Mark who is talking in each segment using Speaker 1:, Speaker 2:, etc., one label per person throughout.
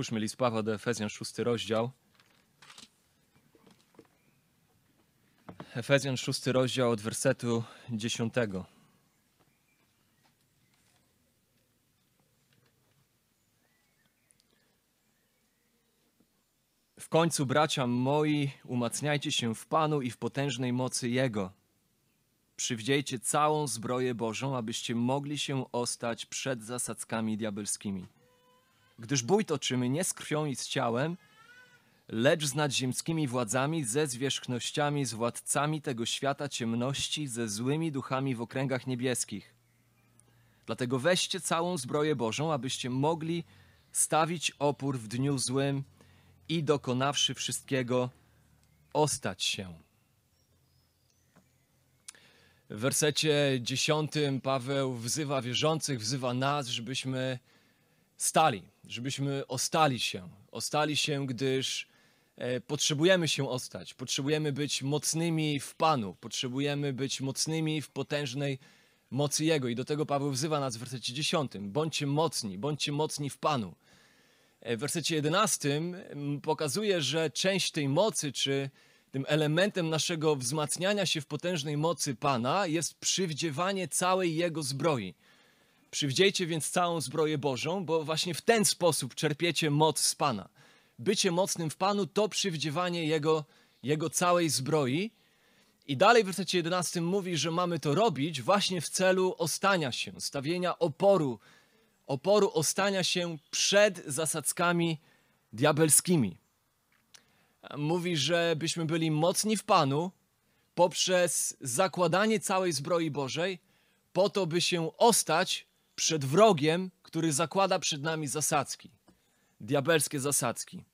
Speaker 1: Otwórzmy list Pawła do Efezjan, szósty rozdział. Efezjan, szósty rozdział od wersetu dziesiątego. W końcu, bracia moi, umacniajcie się w Panu i w potężnej mocy Jego. Przywdziejcie całą zbroję Bożą, abyście mogli się ostać przed zasadzkami diabelskimi. Gdyż bój toczymy nie z krwią i z ciałem, lecz z nadziemskimi władzami, ze zwierzchnościami, z władcami tego świata ciemności, ze złymi duchami w okręgach niebieskich. Dlatego weźcie całą zbroję Bożą, abyście mogli stawić opór w dniu złym i dokonawszy wszystkiego, ostać się. W wersecie dziesiątym Paweł wzywa wierzących, wzywa nas, żebyśmy stali, żebyśmy ostali się. Ostali się, gdyż e, potrzebujemy się ostać. Potrzebujemy być mocnymi w Panu. Potrzebujemy być mocnymi w potężnej mocy Jego. I do tego Paweł wzywa nas w wersecie dziesiątym. Bądźcie mocni, bądźcie mocni w Panu. E, W wersecie jedenastym mm, pokazuje, że część tej mocy, czy tym elementem naszego wzmacniania się w potężnej mocy Pana jest przywdziewanie całej Jego zbroi. Przywdziejcie więc całą zbroję Bożą, bo właśnie w ten sposób czerpiecie moc z Pana. Bycie mocnym w Panu to przywdziewanie Jego, Jego całej zbroi. I dalej w wersecie 11 mówi, że mamy to robić właśnie w celu ostania się, stawienia oporu, oporu ostania się przed zasadzkami diabelskimi. Mówi, że byśmy byli mocni w Panu poprzez zakładanie całej zbroi Bożej, po to, by się ostać przed wrogiem, który zakłada przed nami zasadzki, diabelskie zasadzki.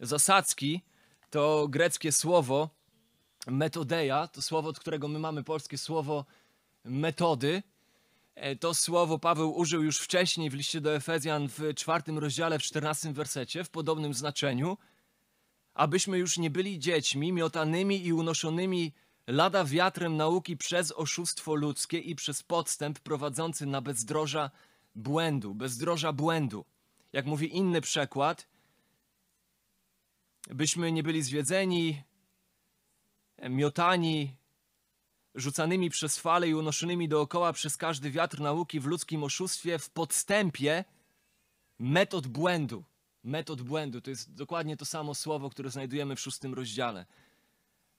Speaker 1: Zasadzki to greckie słowo metodeia, to słowo, od którego my mamy polskie słowo metody. E, To słowo Paweł użył już wcześniej w liście do Efezjan w czwartym rozdziale, w czternastym wersecie, w podobnym znaczeniu, abyśmy już nie byli dziećmi miotanymi i unoszonymi lada wiatrem nauki przez oszustwo ludzkie i przez podstęp prowadzący na bezdroża błędu, bezdroża błędu. Jak mówi inny przekład, byśmy nie byli zwiedzeni, miotani, rzucanymi przez fale i unoszonymi dookoła przez każdy wiatr nauki w ludzkim oszustwie, w podstępie metod błędu. Metod błędu to jest dokładnie to samo słowo, które znajdujemy w szóstym rozdziale.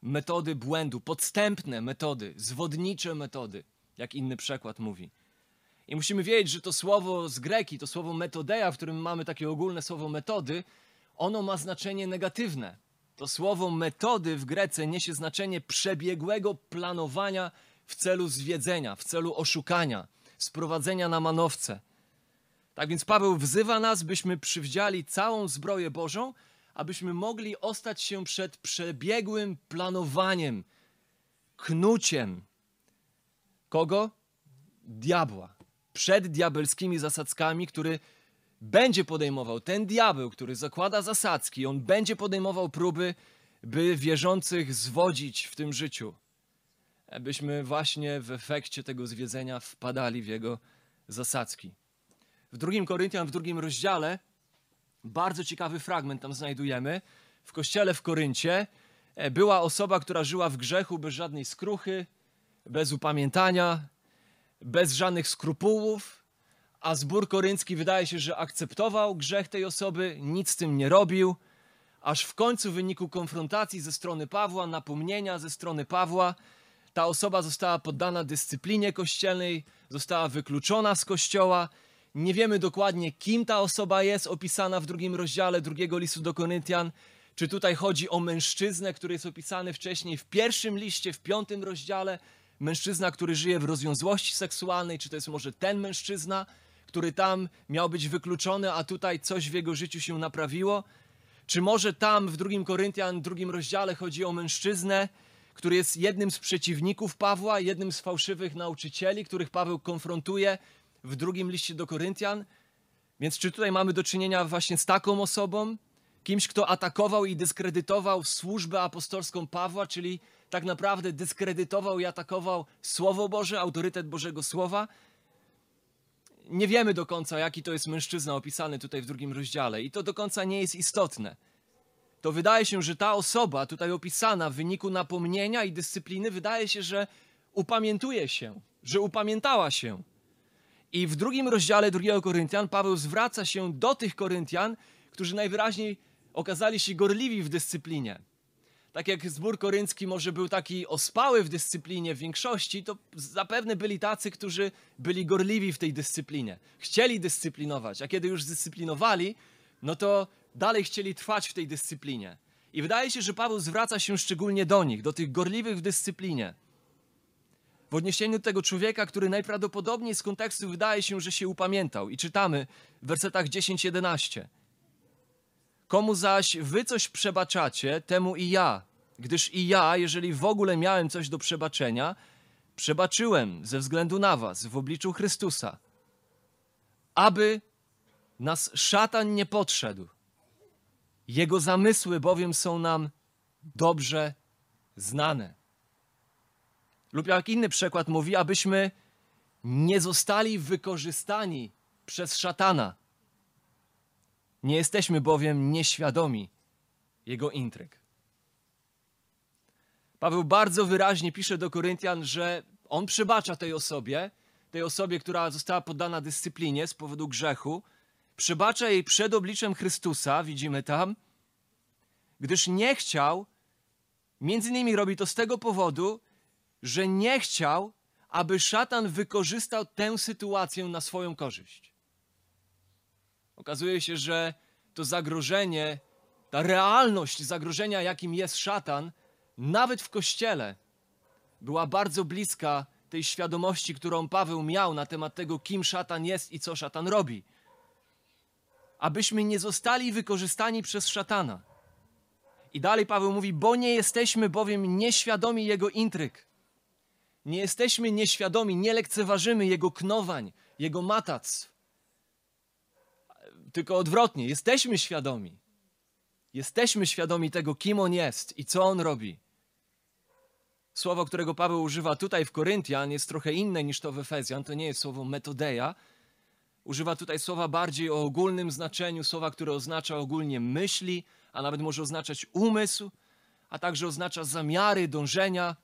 Speaker 1: Metody błędu, podstępne metody, zwodnicze metody, jak inny przekład mówi. I musimy wiedzieć, że to słowo z greki, to słowo metodeia, w którym mamy takie ogólne słowo metody, ono ma znaczenie negatywne. To słowo metody w Grece niesie znaczenie przebiegłego planowania w celu zwiedzenia, w celu oszukania, sprowadzenia na manowce. Tak więc Paweł wzywa nas, byśmy przywdziali całą zbroję Bożą, abyśmy mogli ostać się przed przebiegłym planowaniem, knuciem. Kogo? Diabła. Przed diabelskimi zasadzkami, który będzie podejmował, ten diabeł, który zakłada zasadzki, on będzie podejmował próby, by wierzących zwodzić w tym życiu. Abyśmy właśnie w efekcie tego zwiedzenia wpadali w jego zasadzki. W drugim Koryntian, w drugim rozdziale, bardzo ciekawy fragment tam znajdujemy. W kościele w Koryncie e, była osoba, która żyła w grzechu bez żadnej skruchy, bez upamiętania, bez żadnych skrupułów, a zbór koryncki wydaje się, że akceptował grzech tej osoby, nic z tym nie robił, aż w końcu w wyniku konfrontacji ze strony Pawła, napomnienia ze strony Pawła, ta osoba została poddana dyscyplinie kościelnej, została wykluczona z kościoła. Nie wiemy dokładnie, kim ta osoba jest, opisana w drugim rozdziale drugiego listu do Koryntian. Czy tutaj chodzi o mężczyznę, który jest opisany wcześniej w pierwszym liście, w piątym rozdziale, mężczyzna, który żyje w rozwiązłości seksualnej, czy to jest może ten mężczyzna, który tam miał być wykluczony, a tutaj coś w jego życiu się naprawiło? Czy może tam w drugim Koryntian, drugim rozdziale chodzi o mężczyznę, który jest jednym z przeciwników Pawła, jednym z fałszywych nauczycieli, których Paweł konfrontuje w drugim liście do Koryntian? Więc czy tutaj mamy do czynienia właśnie z taką osobą? Kimś, kto atakował i dyskredytował służbę apostolską Pawła, czyli tak naprawdę dyskredytował i atakował Słowo Boże, autorytet Bożego Słowa? nie wiemy do końca, jaki to jest mężczyzna opisany tutaj w drugim rozdziale, i to do końca nie jest istotne. To wydaje się, że ta osoba tutaj opisana w wyniku napomnienia i dyscypliny, wydaje się, że upamiętuje się, że upamiętała się. I w drugim rozdziale drugiego Koryntian Paweł zwraca się do tych Koryntian, którzy najwyraźniej okazali się gorliwi w dyscyplinie. Tak jak zbór koryncki może był taki ospały w dyscyplinie w większości, to zapewne byli tacy, którzy byli gorliwi w tej dyscyplinie. Chcieli dyscyplinować, a kiedy już zdyscyplinowali, no to dalej chcieli trwać w tej dyscyplinie. I wydaje się, że Paweł zwraca się szczególnie do nich, do tych gorliwych w dyscyplinie. W odniesieniu tego człowieka, który najprawdopodobniej z kontekstu wydaje się, że się upamiętał. I czytamy w wersetach 10-11. Komu zaś wy coś przebaczacie, temu i ja, gdyż i ja, jeżeli w ogóle miałem coś do przebaczenia, przebaczyłem ze względu na was w obliczu Chrystusa, aby nas szatan nie podszedł. Jego zamysły bowiem są nam dobrze znane. Lub jak inny przykład mówi, abyśmy nie zostali wykorzystani przez szatana. Nie jesteśmy bowiem nieświadomi jego intryg. Paweł bardzo wyraźnie pisze do Koryntian, że on przebacza tej osobie, tej osobie, która została poddana dyscyplinie z powodu grzechu, przebacza jej przed obliczem Chrystusa, widzimy tam, gdyż nie chciał, między innymi robi to z tego powodu, że nie chciał, aby szatan wykorzystał tę sytuację na swoją korzyść. Okazuje się, że to zagrożenie, ta realność zagrożenia, jakim jest szatan, nawet w kościele, była bardzo bliska tej świadomości, którą Paweł miał na temat tego, kim szatan jest i co szatan robi. Abyśmy nie zostali wykorzystani przez szatana. I dalej Paweł mówi, bo nie jesteśmy bowiem nieświadomi jego intryg. Nie jesteśmy nieświadomi, nie lekceważymy jego knowań, jego matactw. Tylko odwrotnie, jesteśmy świadomi. Jesteśmy świadomi tego, kim on jest i co on robi. Słowo, którego Paweł używa tutaj w Koryntian, jest trochę inne niż to w Efezjan. To nie jest słowo metodeja. Używa tutaj słowa bardziej o ogólnym znaczeniu, słowa, które oznacza ogólnie myśli, a nawet może oznaczać umysł, a także oznacza zamiary, dążenia.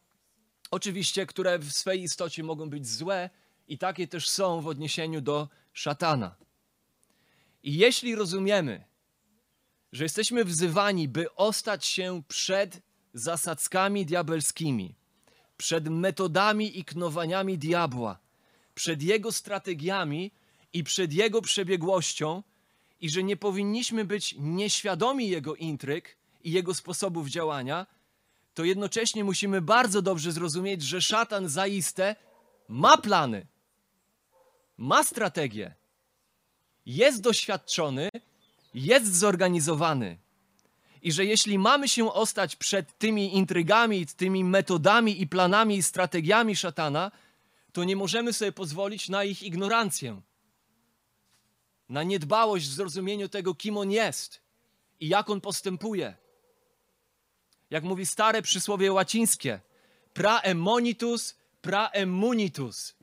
Speaker 1: Oczywiście, które w swej istocie mogą być złe i takie też są w odniesieniu do szatana. I jeśli rozumiemy, że jesteśmy wzywani, by ostać się przed zasadzkami diabelskimi, przed metodami i knowaniami diabła, przed jego strategiami i przed jego przebiegłością, i że nie powinniśmy być nieświadomi jego intryg i jego sposobów działania, to jednocześnie musimy bardzo dobrze zrozumieć, że szatan zaiste ma plany, ma strategię, jest doświadczony, jest zorganizowany. I że jeśli mamy się ostać przed tymi intrygami, tymi metodami i planami i strategiami szatana, to nie możemy sobie pozwolić na ich ignorancję, na niedbałość w zrozumieniu tego, kim on jest i jak on postępuje. Jak mówi stare przysłowie łacińskie, praemonitus, praemunitus.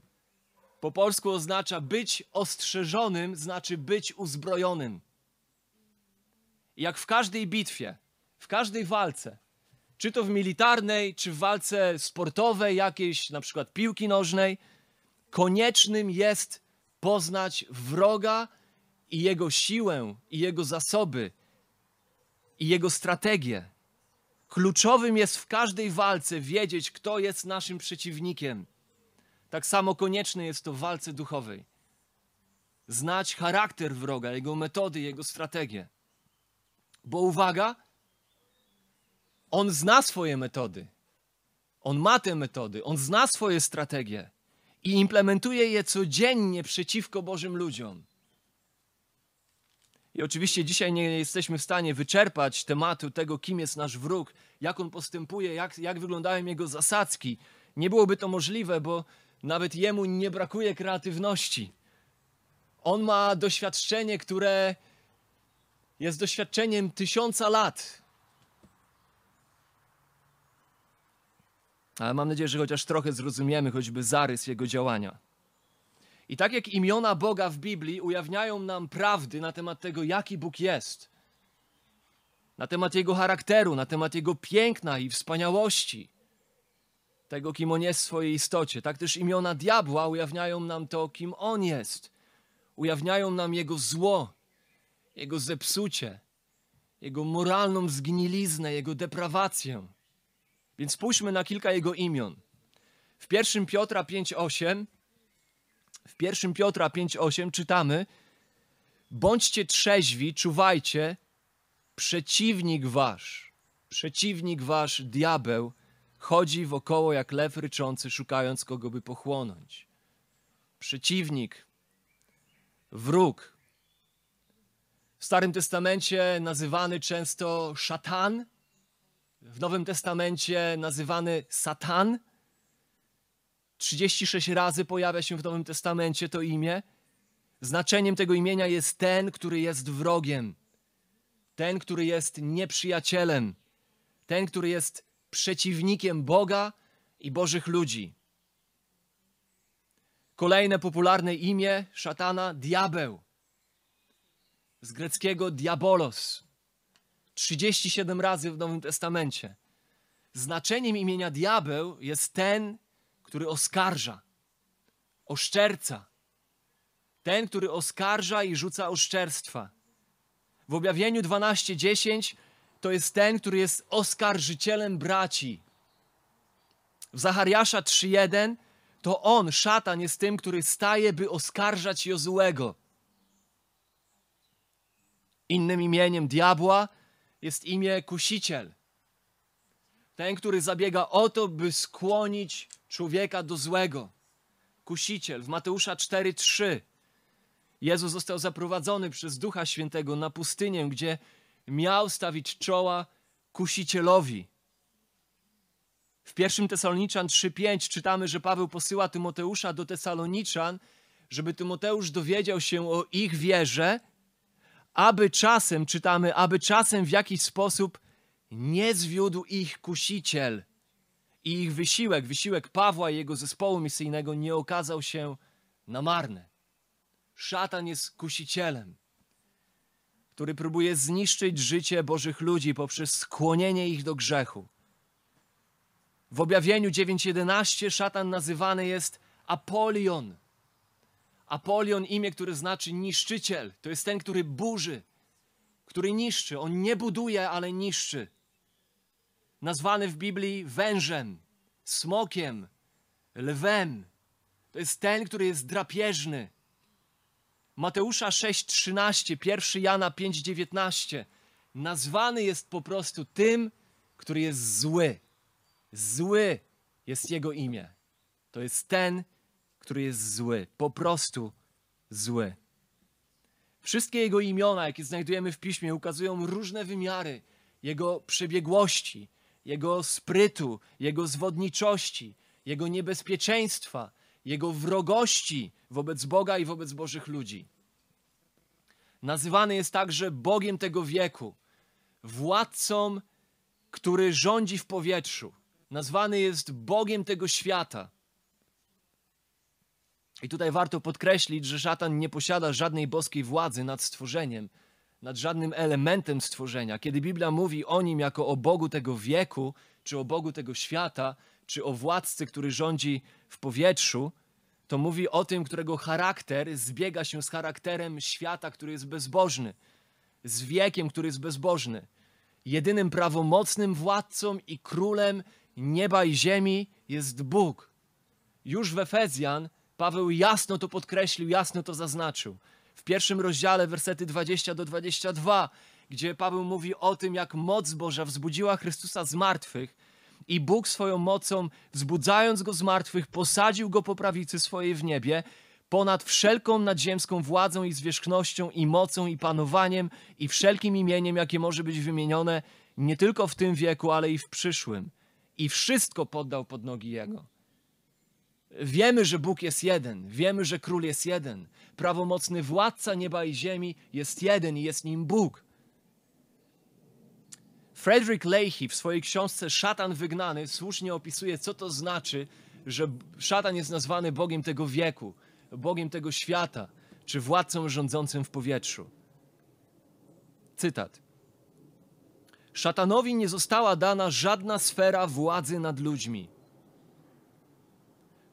Speaker 1: Po polsku oznacza być ostrzeżonym, znaczy być uzbrojonym. Jak w każdej bitwie, w każdej walce, czy to w militarnej, czy w walce sportowej, jakiejś na przykład piłki nożnej, koniecznym jest poznać wroga i jego siłę, i jego zasoby, i jego strategię. Kluczowym jest w każdej walce wiedzieć, kto jest naszym przeciwnikiem. Tak samo konieczne jest to w walce duchowej. Znać charakter wroga, jego metody, jego strategię. Bo uwaga, on zna swoje metody. On ma te metody, on zna swoje strategie i implementuje je codziennie przeciwko Bożym ludziom. I oczywiście dzisiaj nie jesteśmy w stanie wyczerpać tematu tego, kim jest nasz wróg, jak on postępuje, jak, jak wyglądają jego zasadzki. Nie byłoby to możliwe, bo nawet jemu nie brakuje kreatywności. On ma doświadczenie, które jest doświadczeniem tysiąca lat. Ale mam nadzieję, że chociaż trochę zrozumiemy choćby zarys jego działania. I tak jak imiona Boga w Biblii ujawniają nam prawdy na temat tego, jaki Bóg jest, na temat Jego charakteru, na temat Jego piękna i wspaniałości, tego, kim On jest w swojej istocie, tak też imiona diabła ujawniają nam to, kim On jest. Ujawniają nam Jego zło, Jego zepsucie, Jego moralną zgniliznę, Jego deprawację. Więc spójrzmy na kilka Jego imion. W 1 Piotra 5,8 w 1 Piotra 5,8 czytamy Bądźcie trzeźwi, czuwajcie, przeciwnik wasz, przeciwnik wasz, diabeł, chodzi wokoło jak lew ryczący, szukając kogo by pochłonąć. Przeciwnik, wróg. W Starym Testamencie nazywany często szatan, w Nowym Testamencie nazywany Satan. 36 razy pojawia się w Nowym Testamencie to imię. Znaczeniem tego imienia jest ten, który jest wrogiem, ten, który jest nieprzyjacielem, ten, który jest przeciwnikiem Boga i Bożych ludzi. Kolejne popularne imię szatana diabeł. Z greckiego diabolos. 37 razy w Nowym Testamencie. Znaczeniem imienia diabeł jest ten, który oskarża, oszczerca. Ten, który oskarża i rzuca oszczerstwa. W objawieniu 12:10 to jest ten, który jest oskarżycielem braci. W Zachariasza 3:1 to on, szatan, jest tym, który staje, by oskarżać Jozułego. Innym imieniem diabła jest imię kusiciel. Ten, który zabiega o to, by skłonić człowieka do złego. Kusiciel. W Mateusza 4:3 Jezus został zaprowadzony przez Ducha Świętego na pustynię, gdzie miał stawić czoła kusicielowi. W 1 Tesaloniczan 3:5 czytamy, że Paweł posyła Tymoteusza do Tesaloniczan, żeby Tymoteusz dowiedział się o ich wierze, aby czasem, czytamy, aby czasem w jakiś sposób nie zwiódł ich kusiciel i ich wysiłek, wysiłek Pawła i jego zespołu misyjnego nie okazał się na marne. Szatan jest kusicielem, który próbuje zniszczyć życie Bożych ludzi poprzez skłonienie ich do grzechu. W objawieniu 9:11 szatan nazywany jest Apolion. Apolion imię, które znaczy niszczyciel. To jest ten, który burzy, który niszczy. On nie buduje, ale niszczy. Nazwany w Biblii wężem, smokiem, lwem. To jest ten, który jest drapieżny. Mateusza 6:13, 1 Jana 5:19. Nazwany jest po prostu tym, który jest zły. Zły jest jego imię. To jest ten, który jest zły, po prostu zły. Wszystkie jego imiona, jakie znajdujemy w piśmie, ukazują różne wymiary jego przebiegłości, jego sprytu, jego zwodniczości, jego niebezpieczeństwa, jego wrogości wobec Boga i wobec Bożych ludzi. Nazywany jest także Bogiem tego wieku, władcą, który rządzi w powietrzu. Nazwany jest Bogiem tego świata. I tutaj warto podkreślić, że szatan nie posiada żadnej boskiej władzy nad stworzeniem, nad żadnym elementem stworzenia. Kiedy Biblia mówi o nim jako o Bogu tego wieku, czy o Bogu tego świata, czy o władcy, który rządzi w powietrzu, to mówi o tym, którego charakter zbiega się z charakterem świata, który jest bezbożny, z wiekiem, który jest bezbożny. Jedynym prawomocnym władcą i królem nieba i ziemi jest Bóg. Już w Efezjan Paweł jasno to podkreślił, jasno to zaznaczył. W pierwszym rozdziale, wersety 20 do 22, gdzie Paweł mówi o tym, jak moc Boża wzbudziła Chrystusa z martwych i Bóg swoją mocą, wzbudzając go z martwych, posadził go po prawicy swojej w niebie, ponad wszelką nadziemską władzą i zwierzchnością i mocą i panowaniem i wszelkim imieniem, jakie może być wymienione nie tylko w tym wieku, ale i w przyszłym. I wszystko poddał pod nogi Jego. Wiemy, że Bóg jest jeden, wiemy, że Król jest jeden. Prawomocny władca nieba i ziemi jest jeden i jest nim Bóg. Frederick Leahy w swojej książce Szatan wygnany słusznie opisuje, co to znaczy, że szatan jest nazwany Bogiem tego wieku, Bogiem tego świata, czy władcą rządzącym w powietrzu. Cytat. Szatanowi nie została dana żadna sfera władzy nad ludźmi.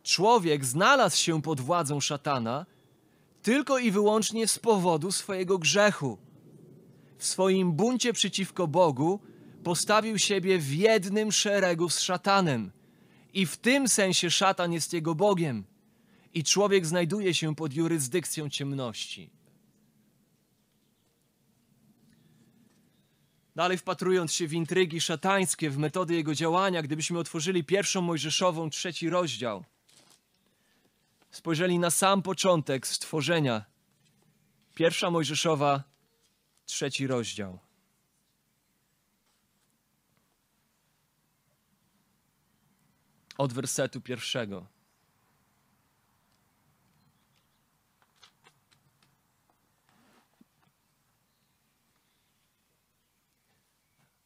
Speaker 1: Człowiek znalazł się pod władzą szatana tylko i wyłącznie z powodu swojego grzechu. W swoim buncie przeciwko Bogu postawił siebie w jednym szeregu z szatanem. I w tym sensie szatan jest jego Bogiem. I człowiek znajduje się pod jurysdykcją ciemności. Dalej wpatrując się w intrygi szatańskie, w metody jego działania, gdybyśmy otworzyli pierwszą Mojżeszową, trzeci rozdział, spojrzeli na sam początek stworzenia. Pierwsza Mojżeszowa, trzeci rozdział. Od wersetu pierwszego.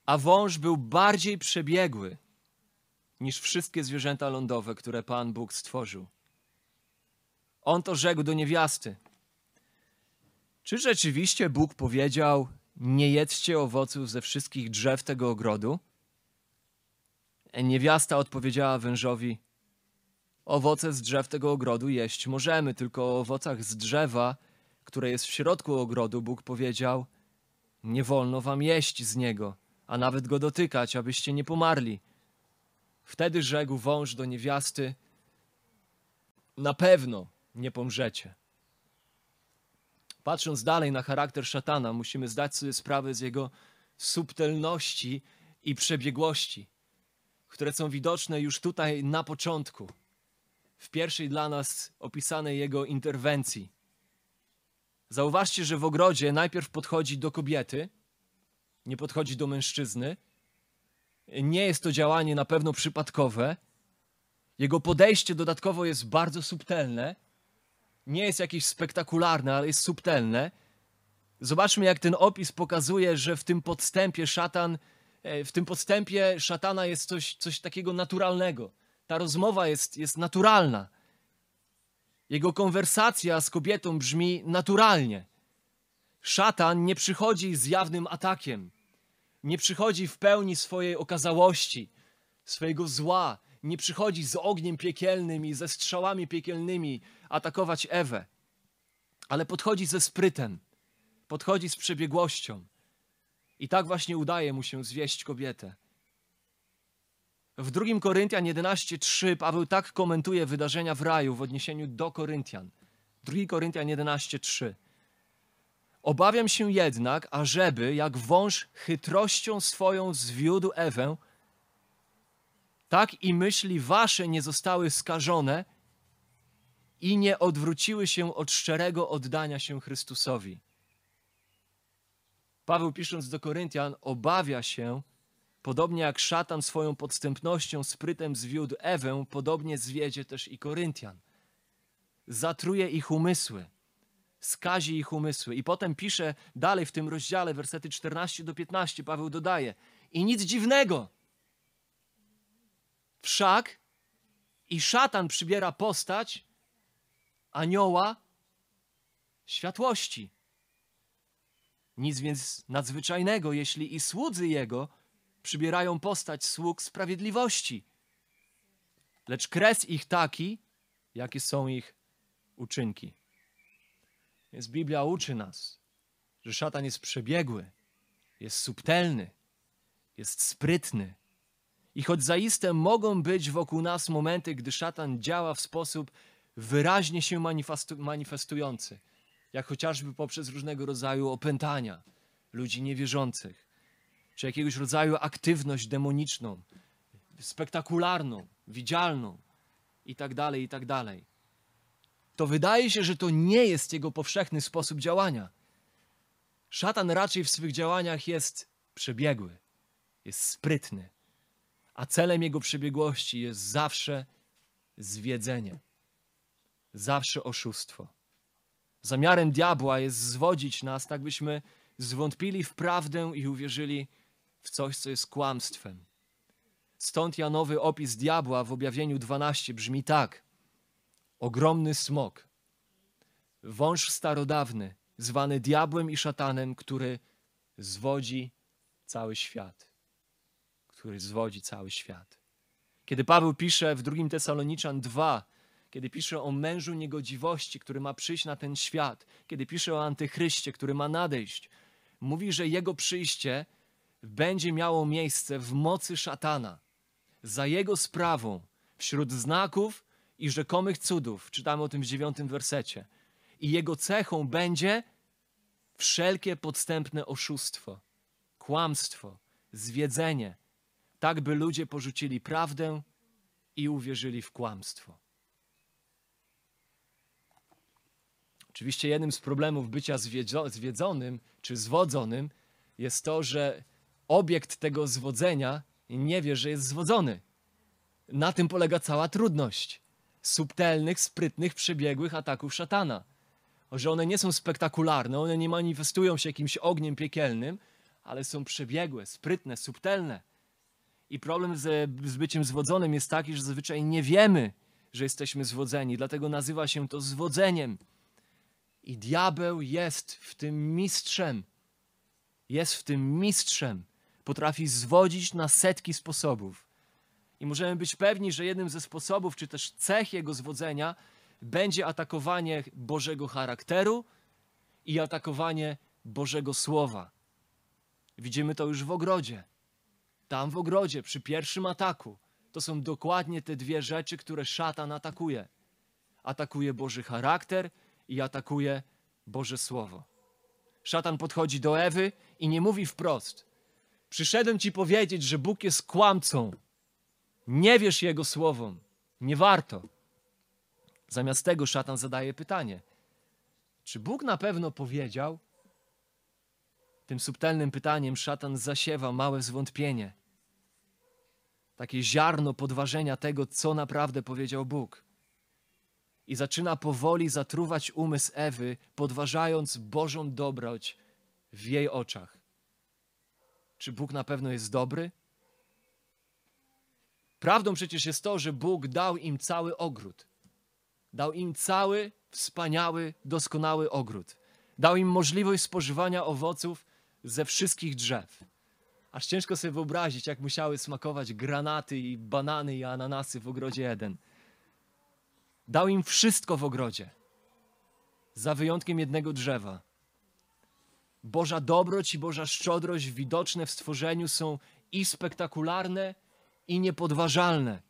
Speaker 1: A wąż był bardziej przebiegły niż wszystkie zwierzęta lądowe, które Pan Bóg stworzył. On to rzekł do niewiasty. Czy rzeczywiście Bóg powiedział: Nie jedzcie owoców ze wszystkich drzew tego ogrodu? Niewiasta odpowiedziała wężowi: Owoce z drzew tego ogrodu jeść możemy, tylko o owocach z drzewa, które jest w środku ogrodu, Bóg powiedział: Nie wolno wam jeść z niego a nawet go dotykać, abyście nie pomarli. Wtedy rzekł wąż do niewiasty: Na pewno nie pomrzecie. Patrząc dalej na charakter szatana, musimy zdać sobie sprawę z jego subtelności i przebiegłości, które są widoczne już tutaj na początku, w pierwszej dla nas opisanej jego interwencji. Zauważcie, że w ogrodzie najpierw podchodzi do kobiety, nie podchodzi do mężczyzny. Nie jest to działanie na pewno przypadkowe. Jego podejście dodatkowo jest bardzo subtelne. Nie jest jakieś spektakularne, ale jest subtelne. Zobaczmy, jak ten opis pokazuje, że w tym podstępie szatan, e, w tym podstępie szatana jest coś, coś takiego naturalnego. Ta rozmowa jest, jest naturalna. Jego konwersacja z kobietą brzmi naturalnie. Szatan nie przychodzi z jawnym atakiem nie przychodzi w pełni swojej okazałości, swojego zła, nie przychodzi z ogniem piekielnym i ze strzałami piekielnymi atakować Ewę, ale podchodzi ze sprytem, podchodzi z przebiegłością. I tak właśnie udaje mu się zwieść kobietę. W 2 Koryntian 11:3 Paweł tak komentuje wydarzenia w raju w odniesieniu do Koryntian. 2 Koryntian 11:3 Obawiam się jednak, ażeby, jak wąż chytrością swoją zwiódł Ewę, tak i myśli wasze nie zostały skażone i nie odwróciły się od szczerego oddania się Chrystusowi. Paweł pisząc do Koryntian obawia się, podobnie jak szatan swoją podstępnością, sprytem zwiódł Ewę, podobnie zwiedzie też i Koryntian. Zatruje ich umysły skazi ich umysły. I potem pisze dalej w tym rozdziale, wersety 14 do 15, Paweł dodaje: I nic dziwnego. Wszak i szatan przybiera postać anioła światłości. Nic więc nadzwyczajnego, jeśli i słudzy jego przybierają postać sług sprawiedliwości. Lecz kres ich taki, jakie są ich uczynki. Więc Biblia uczy nas, że szatan jest przebiegły, jest subtelny, jest sprytny. I choć zaiste mogą być wokół nas momenty, gdy szatan działa w sposób wyraźnie się manifestujący, jak chociażby poprzez różnego rodzaju opętania ludzi niewierzących, czy jakiegoś rodzaju aktywność demoniczną, spektakularną, widzialną i tak dalej, i tak dalej to wydaje się, że to nie jest jego powszechny sposób działania. Szatan raczej w swych działaniach jest przebiegły, jest sprytny, a celem jego przebiegłości jest zawsze zwiedzenie, zawsze oszustwo. Zamiarem diabła jest zwodzić nas, tak byśmy zwątpili w prawdę i uwierzyli w coś, co jest kłamstwem. Stąd Janowy opis diabła w objawieniu 12 brzmi tak – ogromny smok, wąż starodawny, zwany diabłem i szatanem, który zwodzi cały świat. Który zwodzi cały świat. Kiedy Paweł pisze w 2 Tesaloniczan 2, kiedy pisze o mężu niegodziwości, który ma przyjść na ten świat, kiedy pisze o antychryście, który ma nadejść, mówi, że jego przyjście będzie miało miejsce w mocy szatana, za jego sprawą, wśród znaków i rzekomych cudów. Czytamy o tym w dziewiątym wersecie. I jego cechą będzie wszelkie podstępne oszustwo, kłamstwo, zwiedzenie, tak by ludzie porzucili prawdę i uwierzyli w kłamstwo. Oczywiście jednym z problemów bycia zwiedzonym czy zwodzonym jest to, że obiekt tego zwodzenia nie wie, że jest zwodzony. Na tym polega cała trudność subtelnych, sprytnych, przebiegłych ataków szatana. Że one nie są spektakularne, one nie manifestują się jakimś ogniem piekielnym, ale są przebiegłe, sprytne, subtelne. I problem z, z byciem zwodzonym jest taki, że zazwyczaj nie wiemy, że jesteśmy zwodzeni, dlatego nazywa się to zwodzeniem. I diabeł jest w tym mistrzem. Jest w tym mistrzem. Potrafi zwodzić na setki sposobów. I możemy być pewni, że jednym ze sposobów, czy też cech jego zwodzenia, będzie atakowanie Bożego charakteru i atakowanie Bożego Słowa. Widzimy to już w ogrodzie. Tam w ogrodzie, przy pierwszym ataku, to są dokładnie te dwie rzeczy, które szatan atakuje. Atakuje Boży charakter i atakuje Boże Słowo. Szatan podchodzi do Ewy i nie mówi wprost: Przyszedłem ci powiedzieć, że Bóg jest kłamcą. Nie wierz Jego słowom. Nie warto. Zamiast tego szatan zadaje pytanie: Czy Bóg na pewno powiedział? Tym subtelnym pytaniem szatan zasiewa małe zwątpienie. Takie ziarno podważenia tego, co naprawdę powiedział Bóg i zaczyna powoli zatruwać umysł Ewy, podważając Bożą dobroć w jej oczach. Czy Bóg na pewno jest dobry? Prawdą przecież jest to, że Bóg dał im cały ogród. Dał im cały wspaniały, doskonały ogród. Dał im możliwość spożywania owoców ze wszystkich drzew. Aż ciężko sobie wyobrazić, jak musiały smakować granaty i banany i ananasy w ogrodzie Eden. Dał im wszystko w ogrodzie, za wyjątkiem jednego drzewa. Boża dobroć i Boża szczodrość widoczne w stworzeniu są i spektakularne, i niepodważalne.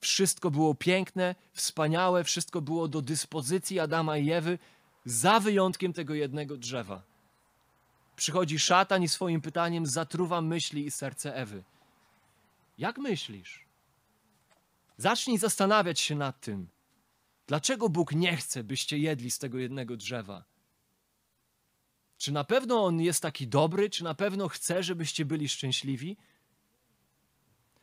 Speaker 1: Wszystko było piękne, wspaniałe, wszystko było do dyspozycji Adama i Ewy, za wyjątkiem tego jednego drzewa. Przychodzi szatan i swoim pytaniem zatruwa myśli i serce Ewy. Jak myślisz? Zacznij zastanawiać się nad tym. Dlaczego Bóg nie chce, byście jedli z tego jednego drzewa? Czy na pewno On jest taki dobry? Czy na pewno chce, żebyście byli szczęśliwi?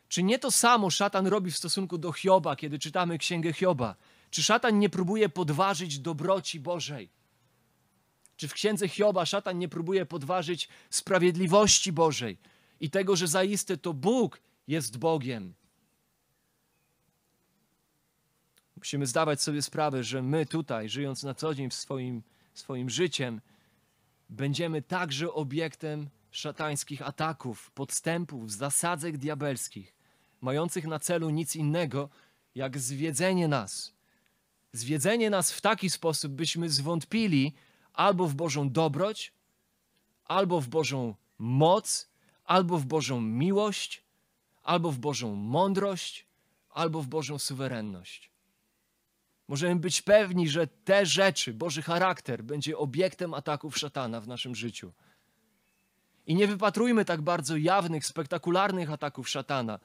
Speaker 1: Czy nie to samo szatan robi w stosunku do Hioba, kiedy czytamy księgę Hioba? Czy szatan nie próbuje podważyć dobroci Bożej? Czy w księdze Hioba szatan nie próbuje podważyć sprawiedliwości Bożej i tego, że zaiste to Bóg jest Bogiem? Musimy zdawać sobie sprawę, że my tutaj, żyjąc na co dzień w swoim, swoim życiem, będziemy także obiektem szatańskich ataków, podstępów, zasadzek diabelskich, mających na celu nic innego, jak zwiedzenie nas. Zwiedzenie nas w taki sposób, byśmy zwątpili albo w Bożą dobroć, albo w Bożą moc, albo w Bożą miłość, albo w Bożą mądrość, albo w Bożą suwerenność. Możemy być pewni, że te rzeczy, Boży charakter, będzie obiektem ataków szatana w naszym życiu. I nie wypatrujmy tak bardzo jawnych, spektakularnych ataków szatana.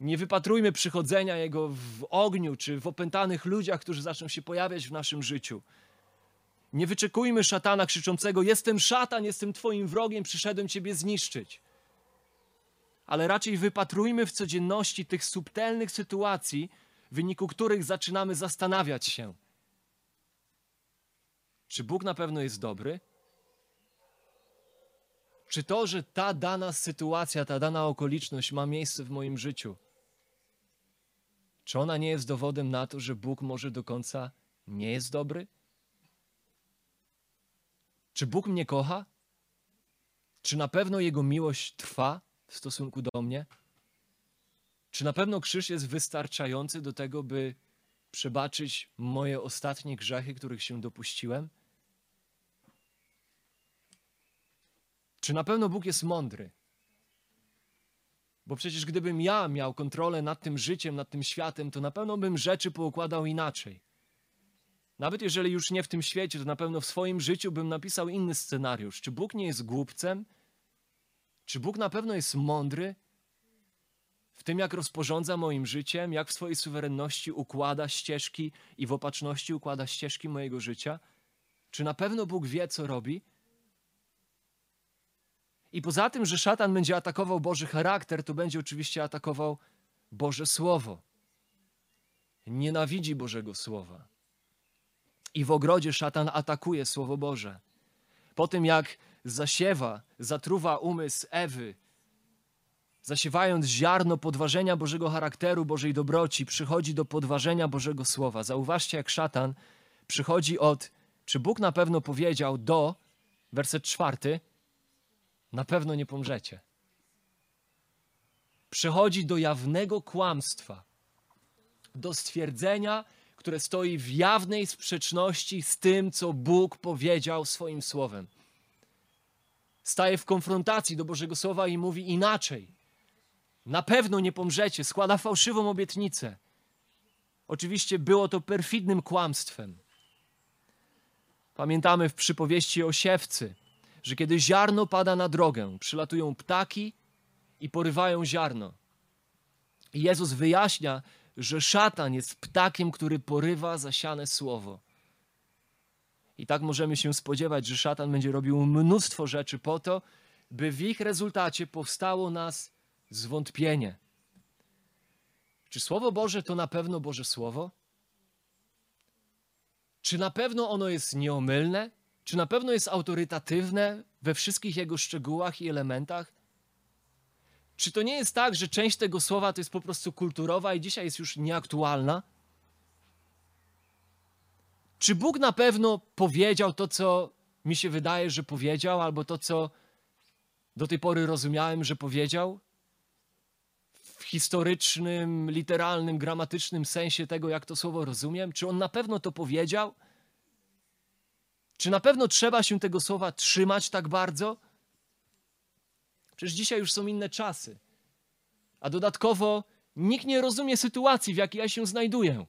Speaker 1: Nie wypatrujmy przychodzenia Jego w ogniu czy w opętanych ludziach, którzy zaczną się pojawiać w naszym życiu. Nie wyczekujmy szatana krzyczącego: Jestem szatan, jestem Twoim wrogiem, przyszedłem Ciebie zniszczyć. Ale raczej wypatrujmy w codzienności tych subtelnych sytuacji, w wyniku których zaczynamy zastanawiać się, czy Bóg na pewno jest dobry? Czy to, że ta dana sytuacja, ta dana okoliczność ma miejsce w moim życiu, czy ona nie jest dowodem na to, że Bóg może do końca nie jest dobry? Czy Bóg mnie kocha? Czy na pewno Jego miłość trwa w stosunku do mnie? Czy na pewno krzyż jest wystarczający do tego, by przebaczyć moje ostatnie grzechy, których się dopuściłem? Czy na pewno Bóg jest mądry? Bo przecież gdybym ja miał kontrolę nad tym życiem, nad tym światem, to na pewno bym rzeczy poukładał inaczej. Nawet jeżeli już nie w tym świecie, to na pewno w swoim życiu bym napisał inny scenariusz. Czy Bóg nie jest głupcem? Czy Bóg na pewno jest mądry w tym, jak rozporządza moim życiem, jak w swojej suwerenności układa ścieżki i w opatrzności układa ścieżki mojego życia? Czy na pewno Bóg wie, co robi? I poza tym, że szatan będzie atakował Boży charakter, to będzie oczywiście atakował Boże Słowo. Nienawidzi Bożego Słowa. I w ogrodzie szatan atakuje Słowo Boże. Po tym, jak zasiewa, zatruwa umysł Ewy, zasiewając ziarno podważenia Bożego charakteru, Bożej dobroci, przychodzi do podważenia Bożego Słowa. Zauważcie, jak szatan przychodzi od, czy Bóg na pewno powiedział, do, werset czwarty, na pewno nie pomrzecie. Przechodzi do jawnego kłamstwa, do stwierdzenia, które stoi w jawnej sprzeczności z tym, co Bóg powiedział swoim słowem. Staje w konfrontacji do Bożego Słowa i mówi inaczej. Na pewno nie pomrzecie, składa fałszywą obietnicę. Oczywiście było to perfidnym kłamstwem. Pamiętamy w przypowieści o siewcy, że kiedy ziarno pada na drogę, przylatują ptaki i porywają ziarno. I Jezus wyjaśnia, że szatan jest ptakiem, który porywa zasiane słowo. I tak możemy się spodziewać, że szatan będzie robił mnóstwo rzeczy po to, by w ich rezultacie powstało nas zwątpienie. Czy Słowo Boże to na pewno Boże Słowo? Czy na pewno ono jest nieomylne? Czy na pewno jest autorytatywne we wszystkich jego szczegółach i elementach? Czy to nie jest tak, że część tego słowa to jest po prostu kulturowa i dzisiaj jest już nieaktualna? Czy Bóg na pewno powiedział to, co mi się wydaje, że powiedział, albo to, co do tej pory rozumiałem, że powiedział? Historycznym, literalnym, gramatycznym sensie tego, jak to słowo rozumiem? Czy on na pewno to powiedział? Czy na pewno trzeba się tego słowa trzymać tak bardzo? Przecież dzisiaj już są inne czasy. A dodatkowo nikt nie rozumie sytuacji, w jakiej ja się znajduję.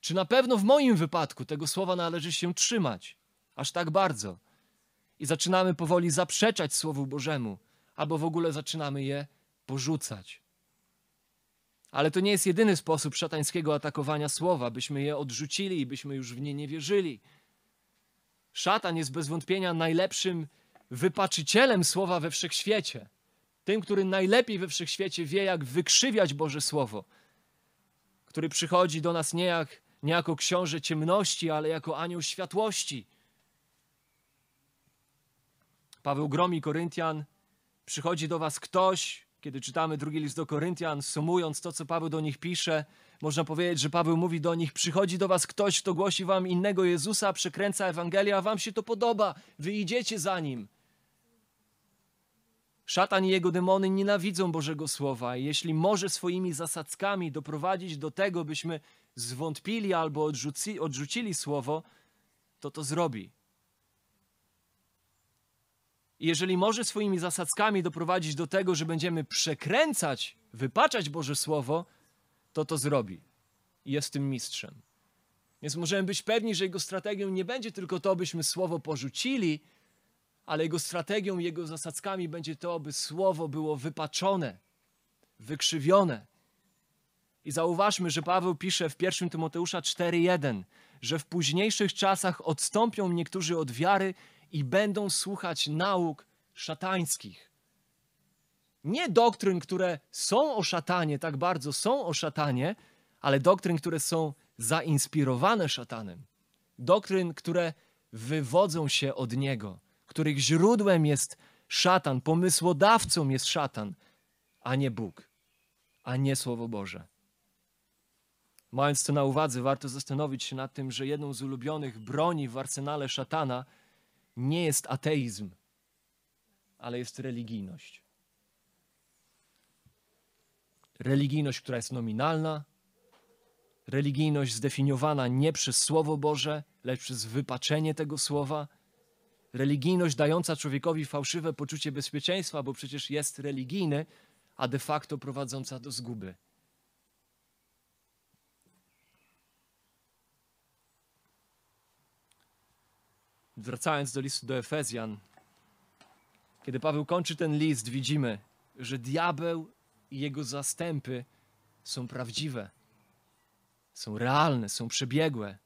Speaker 1: Czy na pewno w moim wypadku tego słowa należy się trzymać aż tak bardzo? I zaczynamy powoli zaprzeczać Słowu Bożemu, albo w ogóle zaczynamy je porzucać. Ale to nie jest jedyny sposób szatańskiego atakowania słowa, byśmy je odrzucili i byśmy już w nie nie wierzyli. Szatan jest bez wątpienia najlepszym wypaczycielem słowa we wszechświecie. Tym, który najlepiej we wszechświecie wie, jak wykrzywiać Boże Słowo. Który przychodzi do nas nie, jak, nie jako książę ciemności, ale jako anioł światłości. Paweł gromi Koryntian. Przychodzi do was ktoś, kiedy czytamy drugi list do Koryntian, sumując to, co Paweł do nich pisze, można powiedzieć, że Paweł mówi do nich: Przychodzi do was ktoś, kto głosi wam innego Jezusa, przekręca Ewangelię, a wam się to podoba, wy idziecie za nim. Szatan i jego demony nienawidzą Bożego Słowa i jeśli może swoimi zasadzkami doprowadzić do tego, byśmy zwątpili albo odrzuci, odrzucili Słowo, to to zrobi. I jeżeli może swoimi zasadzkami doprowadzić do tego, że będziemy przekręcać, wypaczać Boże Słowo, to to zrobi. I jest tym mistrzem. Więc możemy być pewni, że jego strategią nie będzie tylko to, byśmy Słowo porzucili, ale jego strategią, jego zasadzkami będzie to, by Słowo było wypaczone, wykrzywione. I zauważmy, że Paweł pisze w 1 Tymoteusza 4:1, że w późniejszych czasach odstąpią niektórzy od wiary i będą słuchać nauk szatańskich. Nie doktryn, które są o szatanie, tak bardzo są o szatanie, ale doktryn, które są zainspirowane szatanem. Doktryn, które wywodzą się od niego, których źródłem jest szatan, pomysłodawcą jest szatan, a nie Bóg, a nie Słowo Boże. Mając to na uwadze, warto zastanowić się nad tym, że jedną z ulubionych broni w arsenale szatana nie jest ateizm, ale jest religijność. Religijność, która jest nominalna, religijność zdefiniowana nie przez Słowo Boże, lecz przez wypaczenie tego słowa, religijność dająca człowiekowi fałszywe poczucie bezpieczeństwa, bo przecież jest religijny, a de facto prowadząca do zguby. Wracając do listu do Efezjan, kiedy Paweł kończy ten list, widzimy, że diabeł i jego zastępy są prawdziwe, są realne, są przebiegłe.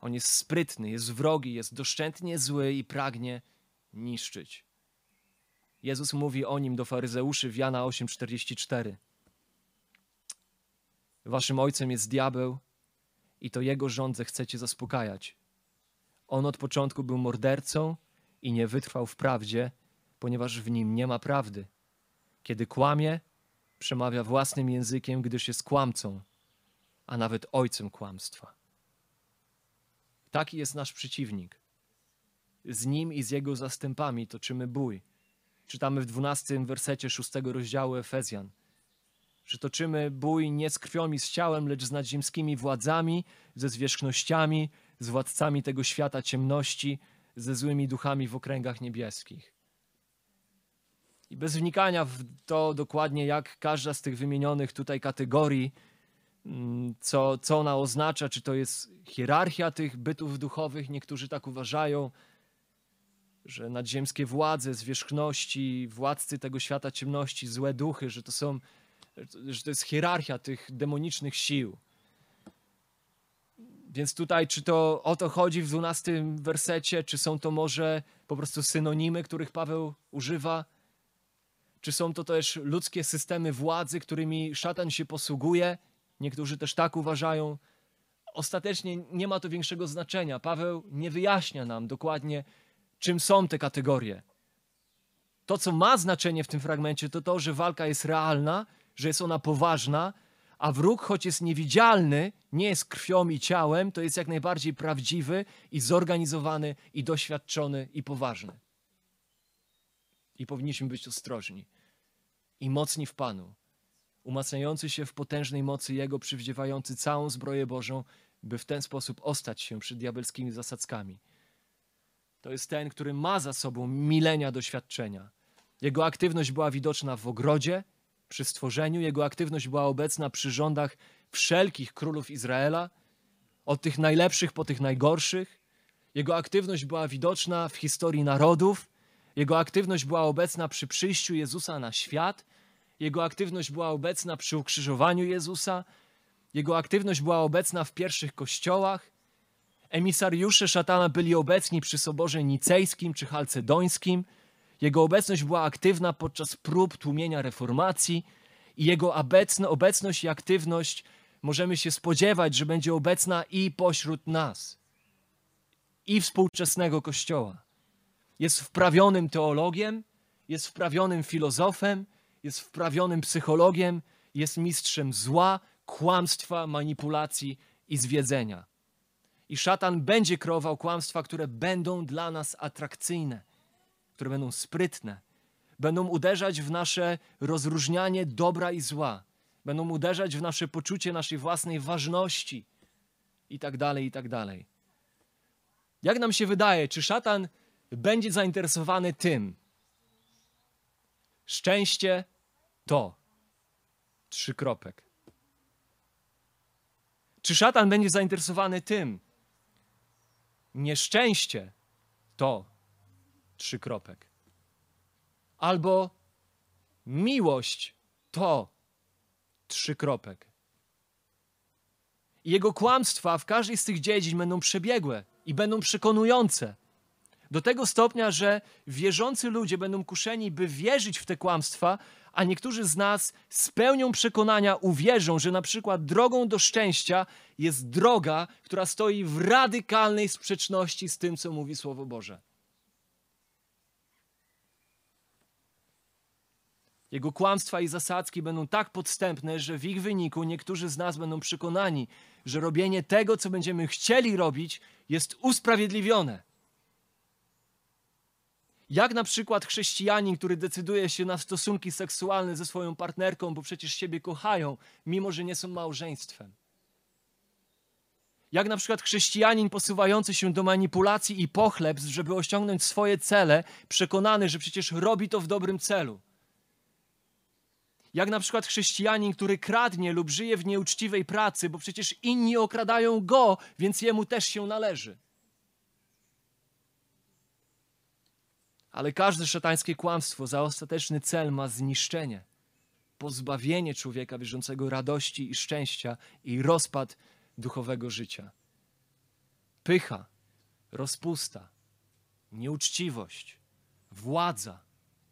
Speaker 1: On jest sprytny, jest wrogi, jest doszczętnie zły i pragnie niszczyć. Jezus mówi o nim do faryzeuszy w Jana 8:44. Waszym ojcem jest diabeł i to jego rządze chcecie zaspokajać. On od początku był mordercą i nie wytrwał w prawdzie, ponieważ w nim nie ma prawdy. Kiedy kłamie, przemawia własnym językiem, gdyż jest kłamcą, a nawet ojcem kłamstwa. Taki jest nasz przeciwnik. Z nim i z jego zastępami toczymy bój. Czytamy w dwunastym wersecie szóstego rozdziału Efezjan, że toczymy bój nie z krwią i z ciałem, lecz z nadziemskimi władzami, ze zwierzchnościami, z władcami tego świata ciemności, ze złymi duchami w okręgach niebieskich. I bez wnikania w to dokładnie, jak każda z tych wymienionych tutaj kategorii, mm, co, co ona oznacza, czy to jest hierarchia tych bytów duchowych, niektórzy tak uważają, że nadziemskie władze, zwierzchności, władcy tego świata ciemności, złe duchy, że to są, że to jest hierarchia tych demonicznych sił. Więc tutaj, czy to o to chodzi w 12 wersecie, czy są to może po prostu synonimy, których Paweł używa? Czy są to też ludzkie systemy władzy, którymi szatan się posługuje? Niektórzy też tak uważają. Ostatecznie nie ma to większego znaczenia. Paweł nie wyjaśnia nam dokładnie, czym są te kategorie. To, co ma znaczenie w tym fragmencie, to to, że walka jest realna, że jest ona poważna, a wróg, choć jest niewidzialny, nie jest krwią i ciałem, to jest jak najbardziej prawdziwy i zorganizowany, i doświadczony, i poważny. I powinniśmy być ostrożni i mocni w Panu, umacniający się w potężnej mocy Jego, przywdziewający całą zbroję Bożą, by w ten sposób ostać się przed diabelskimi zasadzkami. To jest ten, który ma za sobą milenia doświadczenia. Jego aktywność była widoczna w ogrodzie, przy stworzeniu, jego aktywność była obecna przy rządach wszelkich królów Izraela, od tych najlepszych po tych najgorszych. Jego aktywność była widoczna w historii narodów, jego aktywność była obecna przy przyjściu Jezusa na świat, jego aktywność była obecna przy ukrzyżowaniu Jezusa, jego aktywność była obecna w pierwszych kościołach. Emisariusze szatana byli obecni przy soborze nicejskim czy chalcedońskim. Jego obecność była aktywna podczas prób tłumienia reformacji i jego obecność i aktywność możemy się spodziewać, że będzie obecna i pośród nas, i współczesnego Kościoła. Jest wprawionym teologiem, jest wprawionym filozofem, jest wprawionym psychologiem, jest mistrzem zła, kłamstwa, manipulacji i zwiedzenia. I szatan będzie kreował kłamstwa, które będą dla nas atrakcyjne, które będą sprytne, będą uderzać w nasze rozróżnianie dobra i zła, będą uderzać w nasze poczucie naszej własnej ważności i tak dalej, i tak dalej. Jak nam się wydaje, czy szatan będzie zainteresowany tym? Szczęście to trzy kropek. Czy szatan będzie zainteresowany tym? Nieszczęście to trzy kropek. Albo miłość to trzy kropek. I jego kłamstwa w każdej z tych dziedzin będą przebiegłe i będą przekonujące. Do tego stopnia, że wierzący ludzie będą kuszeni, by wierzyć w te kłamstwa, a niektórzy z nas z pełnią przekonania uwierzą, że na przykład drogą do szczęścia jest droga, która stoi w radykalnej sprzeczności z tym, co mówi Słowo Boże. Jego kłamstwa i zasadzki będą tak podstępne, że w ich wyniku niektórzy z nas będą przekonani, że robienie tego, co będziemy chcieli robić, jest usprawiedliwione. Jak na przykład chrześcijanin, który decyduje się na stosunki seksualne ze swoją partnerką, bo przecież siebie kochają, mimo że nie są małżeństwem. Jak na przykład chrześcijanin posuwający się do manipulacji i pochlebstw, żeby osiągnąć swoje cele, przekonany, że przecież robi to w dobrym celu. Jak na przykład chrześcijanin, który kradnie lub żyje w nieuczciwej pracy, bo przecież inni okradają go, więc jemu też się należy. Ale każde szatańskie kłamstwo za ostateczny cel ma zniszczenie, pozbawienie człowieka wierzącego radości i szczęścia i rozpad duchowego życia. Pycha, rozpusta, nieuczciwość, władza,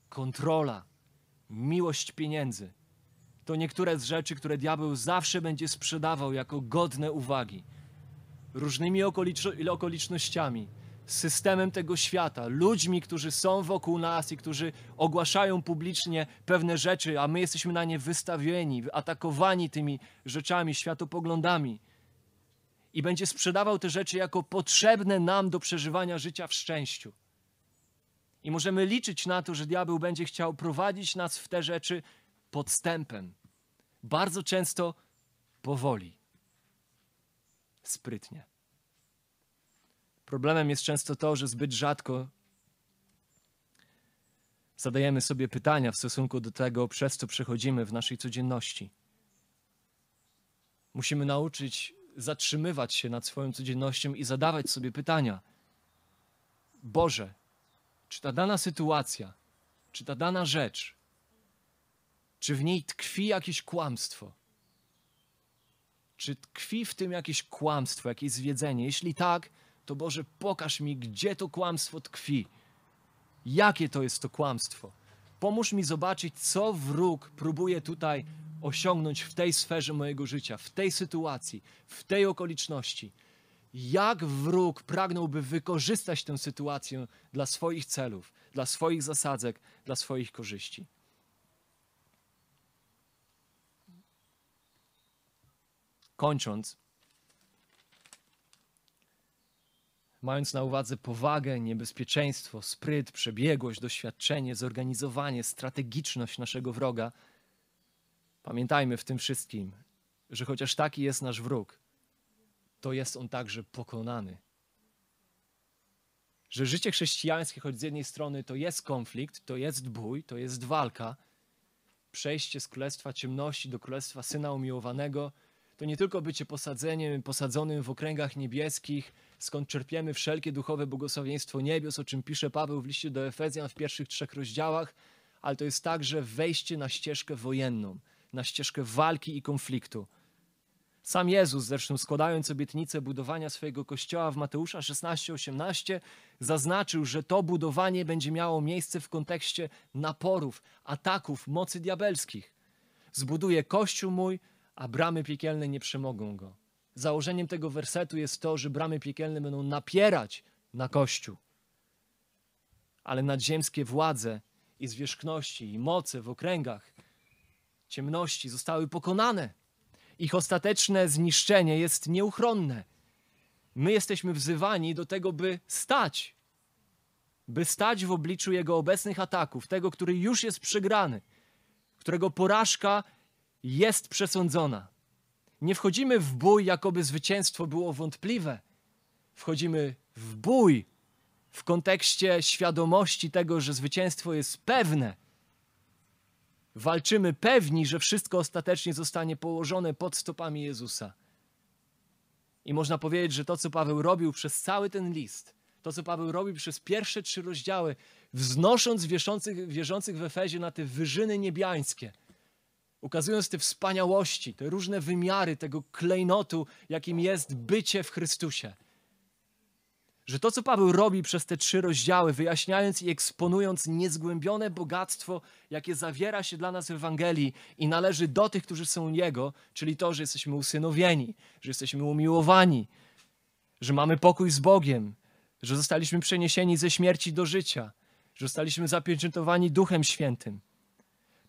Speaker 1: kontrola, miłość pieniędzy to niektóre z rzeczy, które diabeł zawsze będzie sprzedawał jako godne uwagi. Różnymi okolicznościami, systemem tego świata, ludźmi, którzy są wokół nas i którzy ogłaszają publicznie pewne rzeczy, a my jesteśmy na nie wystawieni, atakowani tymi rzeczami, światopoglądami. I będzie sprzedawał te rzeczy jako potrzebne nam do przeżywania życia w szczęściu. I możemy liczyć na to, że diabeł będzie chciał prowadzić nas w te rzeczy podstępem. Bardzo często powoli, sprytnie. Problemem jest często to, że zbyt rzadko zadajemy sobie pytania w stosunku do tego, przez co przechodzimy w naszej codzienności. Musimy nauczyć zatrzymywać się nad swoją codziennością i zadawać sobie pytania. Boże, czy ta dana sytuacja, czy ta dana rzecz, czy w niej tkwi jakieś kłamstwo? Czy tkwi w tym jakieś kłamstwo, jakieś zwiedzenie? Jeśli tak, to Boże, pokaż mi, gdzie to kłamstwo tkwi. Jakie to jest to kłamstwo? Pomóż mi zobaczyć, co wróg próbuje tutaj osiągnąć w tej sferze mojego życia, w tej sytuacji, w tej okoliczności. Jak wróg pragnąłby wykorzystać tę sytuację dla swoich celów, dla swoich zasadzek, dla swoich korzyści. Kończąc, mając na uwadze powagę, niebezpieczeństwo, spryt, przebiegłość, doświadczenie, zorganizowanie, strategiczność naszego wroga, pamiętajmy w tym wszystkim, że chociaż taki jest nasz wróg, to jest on także pokonany. Że życie chrześcijańskie, choć z jednej strony to jest konflikt, to jest bój, to jest walka, przejście z królestwa ciemności do królestwa syna umiłowanego, to nie tylko bycie posadzeniem, posadzonym w okręgach niebieskich, skąd czerpiemy wszelkie duchowe błogosławieństwo niebios, o czym pisze Paweł w liście do Efezjan w pierwszych trzech rozdziałach, ale to jest także wejście na ścieżkę wojenną, na ścieżkę walki i konfliktu. Sam Jezus, zresztą składając obietnicę budowania swojego kościoła w Mateusza 16-18, zaznaczył, że to budowanie będzie miało miejsce w kontekście naporów, ataków, mocy diabelskich. Zbuduję kościół mój, a bramy piekielne nie przemogą go. Założeniem tego wersetu jest to, że bramy piekielne będą napierać na Kościół. Ale nadziemskie władze i zwierzchności i moce w okręgach ciemności zostały pokonane. Ich ostateczne zniszczenie jest nieuchronne. My jesteśmy wzywani do tego, by stać, by stać w obliczu Jego obecnych ataków, tego, który już jest przegrany, którego porażka jest przesądzona. Nie wchodzimy w bój, jakoby zwycięstwo było wątpliwe. Wchodzimy w bój w kontekście świadomości tego, że zwycięstwo jest pewne. Walczymy pewni, że wszystko ostatecznie zostanie położone pod stopami Jezusa. I można powiedzieć, że to, co Paweł robił przez cały ten list, to, co Paweł robił przez pierwsze trzy rozdziały, wznosząc wierzących, wierzących w Efezie na te wyżyny niebiańskie – ukazując te wspaniałości, te różne wymiary tego klejnotu, jakim jest bycie w Chrystusie. Że to, co Paweł robi przez te trzy rozdziały, wyjaśniając i eksponując niezgłębione bogactwo, jakie zawiera się dla nas w Ewangelii i należy do tych, którzy są Jego, czyli to, że jesteśmy usynowieni, że jesteśmy umiłowani, że mamy pokój z Bogiem, że zostaliśmy przeniesieni ze śmierci do życia, że zostaliśmy zapieczętowani Duchem Świętym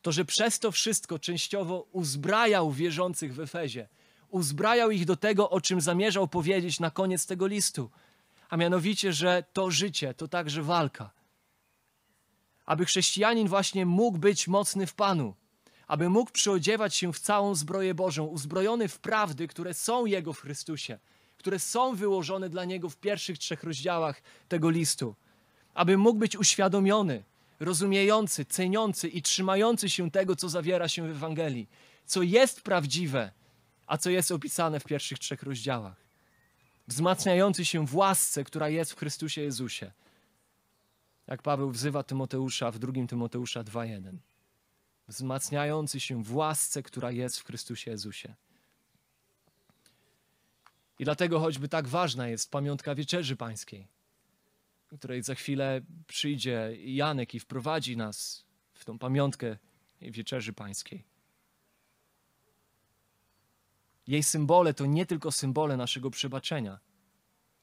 Speaker 1: to że przez to wszystko częściowo uzbrajał wierzących w Efezie. Uzbrajał ich do tego, o czym zamierzał powiedzieć na koniec tego listu. A mianowicie, że to życie to także walka. Aby chrześcijanin właśnie mógł być mocny w Panu, aby mógł przyodziewać się w całą zbroję Bożą, uzbrojony w prawdy, które są Jego w Chrystusie, które są wyłożone dla Niego w pierwszych trzech rozdziałach tego listu, aby mógł być uświadomiony, rozumiejący, ceniący i trzymający się tego, co zawiera się w Ewangelii, co jest prawdziwe, a co jest opisane w pierwszych trzech rozdziałach. Wzmacniający się w łasce, która jest w Chrystusie Jezusie. Jak Paweł wzywa Tymoteusza w 2 Tymoteusza 2:1 wzmacniający się w łasce, która jest w Chrystusie Jezusie. I dlatego choćby tak ważna jest pamiątka Wieczerzy Pańskiej, której za chwilę przyjdzie Janek i wprowadzi nas w tą pamiątkę Wieczerzy Pańskiej. Jej symbole to nie tylko symbole naszego przebaczenia.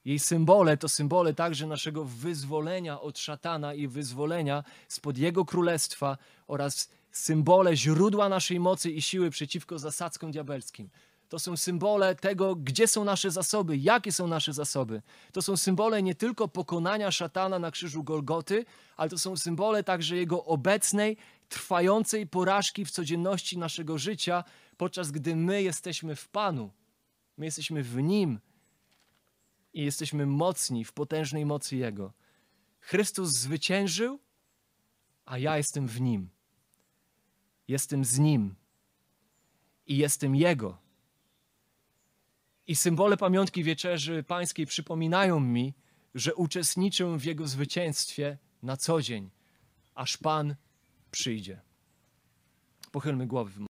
Speaker 1: Jej symbole to symbole także naszego wyzwolenia od szatana i wyzwolenia spod jego królestwa oraz symbole źródła naszej mocy i siły przeciwko zasadzkom diabelskim. To są symbole tego, gdzie są nasze zasoby, jakie są nasze zasoby. To są symbole nie tylko pokonania szatana na krzyżu Golgoty, ale to są symbole także jego obecnej, trwającej porażki w codzienności naszego życia, podczas gdy my jesteśmy w Panu. My jesteśmy w Nim i jesteśmy mocni w potężnej mocy Jego. Chrystus zwyciężył, a ja jestem w Nim. Jestem z Nim i jestem Jego. I symbole pamiątki wieczerzy pańskiej przypominają mi, że uczestniczę w Jego zwycięstwie na co dzień, aż Pan przyjdzie. Pochylmy głowy.